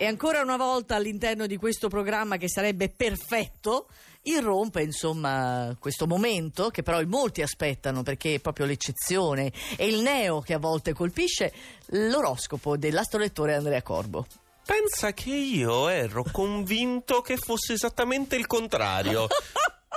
E ancora una volta all'interno di questo programma che sarebbe perfetto, irrompe insomma questo momento che però in molti aspettano perché è proprio l'eccezione e il neo che a volte colpisce l'oroscopo dell'astrolettore Andrea Corbo. Pensa che io ero convinto che fosse esattamente il contrario.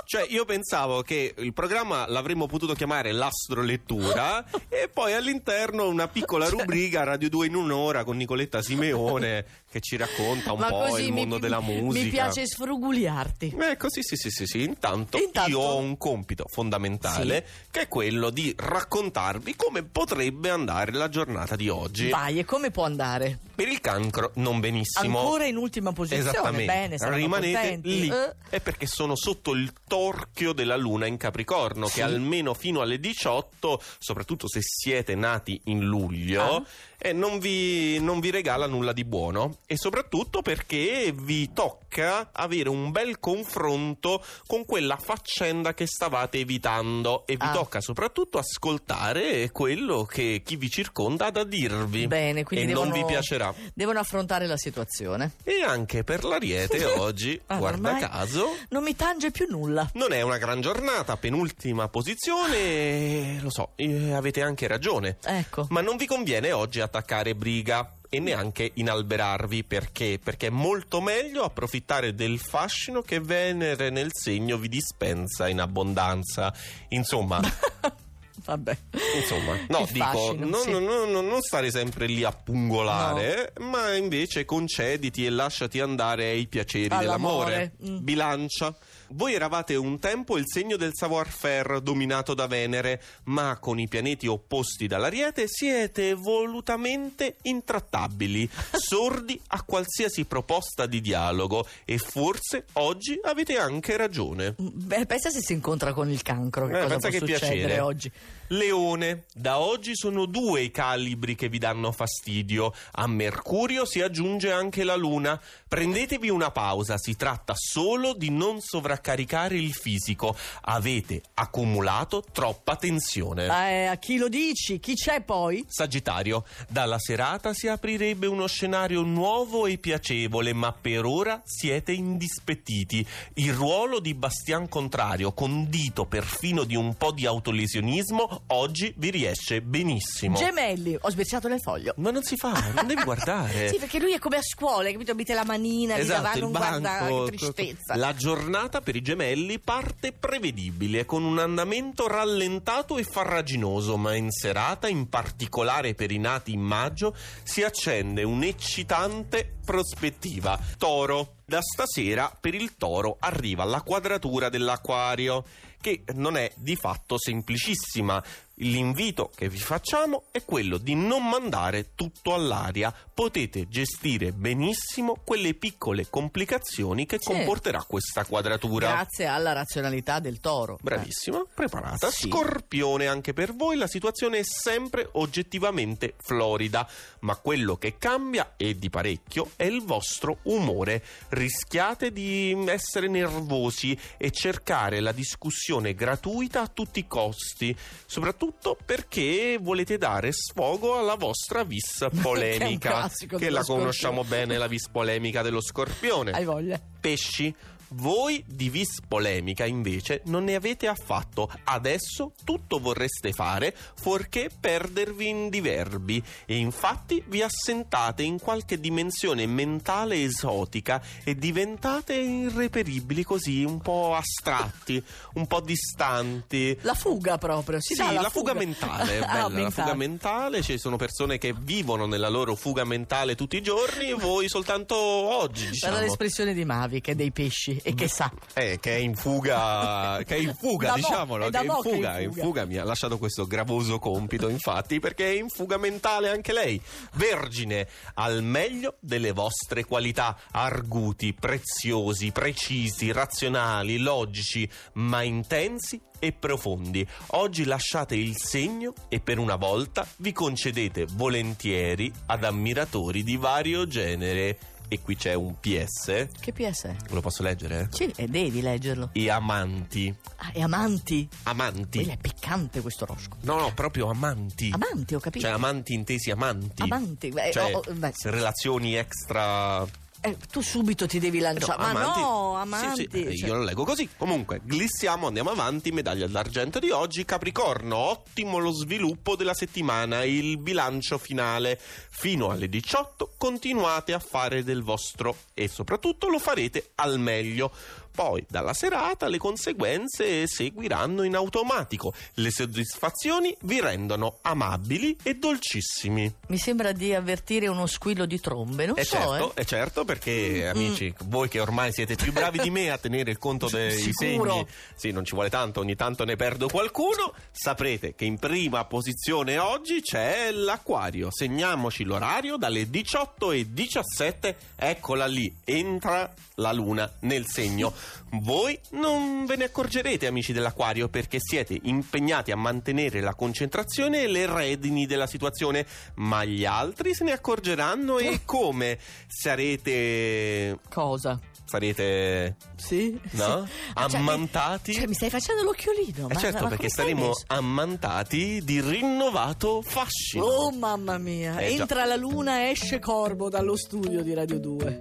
Cioè, io pensavo che il programma l'avremmo potuto chiamare l'astrolettura e poi all'interno una piccola Cioè- rubrica Radio 2 in un'ora con Nicoletta Simeone che ci racconta un Ma po' il mi- mondo della musica. Mi piace sfrugugliarti. Ecco, sì, sì, sì, sì, sì. Intanto, Intanto- io ho un compito fondamentale che è quello di raccontarvi come potrebbe andare la giornata di oggi. Vai, e come può andare? Per il cancro non benissimo. Ancora in ultima posizione. Esattamente. Bene, Rimanete contenti. lì. Eh. È perché sono sotto il torchio della luna in Capricorno, Sì. che almeno fino alle 18, soprattutto se siete nati in luglio, Ah. eh, non, vi, non vi regala nulla di buono. E soprattutto perché vi tocca avere un bel confronto con quella faccenda che stavate evitando. E vi Ah. tocca soprattutto ascoltare quello che chi vi circonda ha da dirvi. Bene, quindi e devono, non vi piacerà. Devono affrontare la situazione. E anche per l'Ariete oggi, Ah, guarda caso, Non mi tange più nulla. non è una gran giornata, penultima posizione, lo so, eh, avete anche ragione. Ecco. Ma non vi conviene oggi attaccare briga e neanche inalberarvi perché? Perché è molto meglio approfittare del fascino che Venere nel segno vi dispensa in abbondanza. Insomma, Vabbè. Insomma, no, dico, non, sì. non- non- non stare sempre lì a pungolare, eh, ma invece concediti e lasciati andare ai piaceri All'amore. dell'amore. Mm. Bilancia. Voi eravate un tempo il segno del savoir-faire dominato da Venere, ma con i pianeti opposti dall'Ariete siete volutamente intrattabili, sordi a qualsiasi proposta di dialogo e forse oggi avete anche ragione. Beh, pensa se si incontra con il cancro, che Eh, cosa pensa può che succedere piacere. oggi? Leone, da oggi sono due i calibri che vi danno fastidio. A Mercurio si aggiunge anche la Luna. Prendetevi una pausa, si tratta solo di non sovraccaricare il fisico. Avete accumulato troppa tensione. Eh, a chi lo dici? Chi c'è poi? Sagittario, dalla serata si aprirebbe uno scenario nuovo e piacevole, ma per ora siete indispettiti. Il ruolo di Bastian Contrario, condito perfino di un po' di autolesionismo, oggi vi riesce benissimo. Gemelli, ho sbirciato le foglie. ma non si fa, non devi guardare. Sì, perché lui è come a scuola, capito? Mette la manina Esatto, davanti, non guarda, banco. che tristezza. La giornata per i gemelli parte prevedibile, con un andamento rallentato e farraginoso, ma in serata, in particolare per i nati in maggio, si accende un'eccitante prospettiva. Toro. Da stasera per il toro arriva la quadratura dell'acquario, che non è di fatto semplicissima. L'invito che vi facciamo è quello di non mandare tutto all'aria. Potete gestire benissimo quelle piccole complicazioni che Sì. comporterà questa quadratura. Grazie alla razionalità del toro. Bravissima, preparata. Sì. Scorpione, anche per voi la situazione è sempre oggettivamente florida, ma quello che cambia, e di parecchio, è il vostro umore. Rischiate di essere nervosi e cercare la discussione gratuita a tutti i costi, soprattutto perché volete dare sfogo alla vostra vis polemica, che dello la conosciamo Scorpione. bene, la vis polemica dello scorpione. Hai voglia? Pesci, voi di vis polemica invece non ne avete affatto. Adesso tutto vorreste fare fuorché perdervi in diverbi e infatti vi assentate in qualche dimensione mentale esotica e diventate irreperibili così, un po' astratti, un po' distanti. La fuga proprio. Si Sì, dà la, fuga, mentale, è Ah, bella, la mentale. fuga mentale, ci sono persone che vivono nella loro fuga mentale tutti i giorni e voi soltanto oggi, Guarda diciamo. l'espressione di Mavi che è dei pesci e che sa. Eh, che è in fuga, che è in fuga, diciamolo, che è in che è in fuga, in fuga. fuga mi ha lasciato questo gravoso compito, infatti, perché è in fuga mentale anche lei. Vergine, al meglio delle vostre qualità, arguti, preziosi, precisi, razionali, logici, ma intensi e profondi. Oggi lasciate il segno e per una volta vi concedete volentieri ad ammiratori di vario genere. E qui c'è un PS. Che PS è? Lo posso leggere? Sì, e devi leggerlo. E amanti. Ah, e amanti. Amanti. Quello è piccante questo rosco. No, no, proprio amanti. Amanti, ho capito. Cioè amanti intesi amanti. Amanti, beh, Cioè, oh, oh, relazioni extra Eh, tu subito ti devi lanciare. No, Ma amanti. no, Sì, amanti. sì, eh, cioè- io lo leggo così. Comunque, glissiamo, andiamo avanti. Medaglia d'argento di oggi. Capricorno, ottimo lo sviluppo della settimana. Il bilancio finale. Fino alle 18 continuate a fare del vostro e soprattutto lo farete al meglio. Poi, dalla serata, le conseguenze seguiranno in automatico. Le soddisfazioni vi rendono amabili e dolcissimi. Mi sembra di avvertire uno squillo di trombe, non È so, certo, eh. è certo perché amici, voi che ormai siete più bravi di me a tenere il conto dei Sicuro. segni, sì, non ci vuole tanto, ogni tanto ne perdo qualcuno, saprete che in prima posizione oggi c'è l'Aquario. Segniamoci l'orario dalle 18 e 17, eccola lì, entra la luna nel segno. Voi non ve ne accorgerete, amici dell'Aquario, perché siete impegnati a mantenere la concentrazione e le redini della situazione, ma gli altri se ne accorgeranno e come sarete Cosa? sarete Sì? no? Sì. Ah, cioè, ammantati Cioè, mi stai facendo l'occhiolino. eh ma- certo ma perché saremo messo? ammantati di rinnovato fascino Oh mamma mia, Eh, già. entra la luna, esce Corbo dallo studio di Radio 2.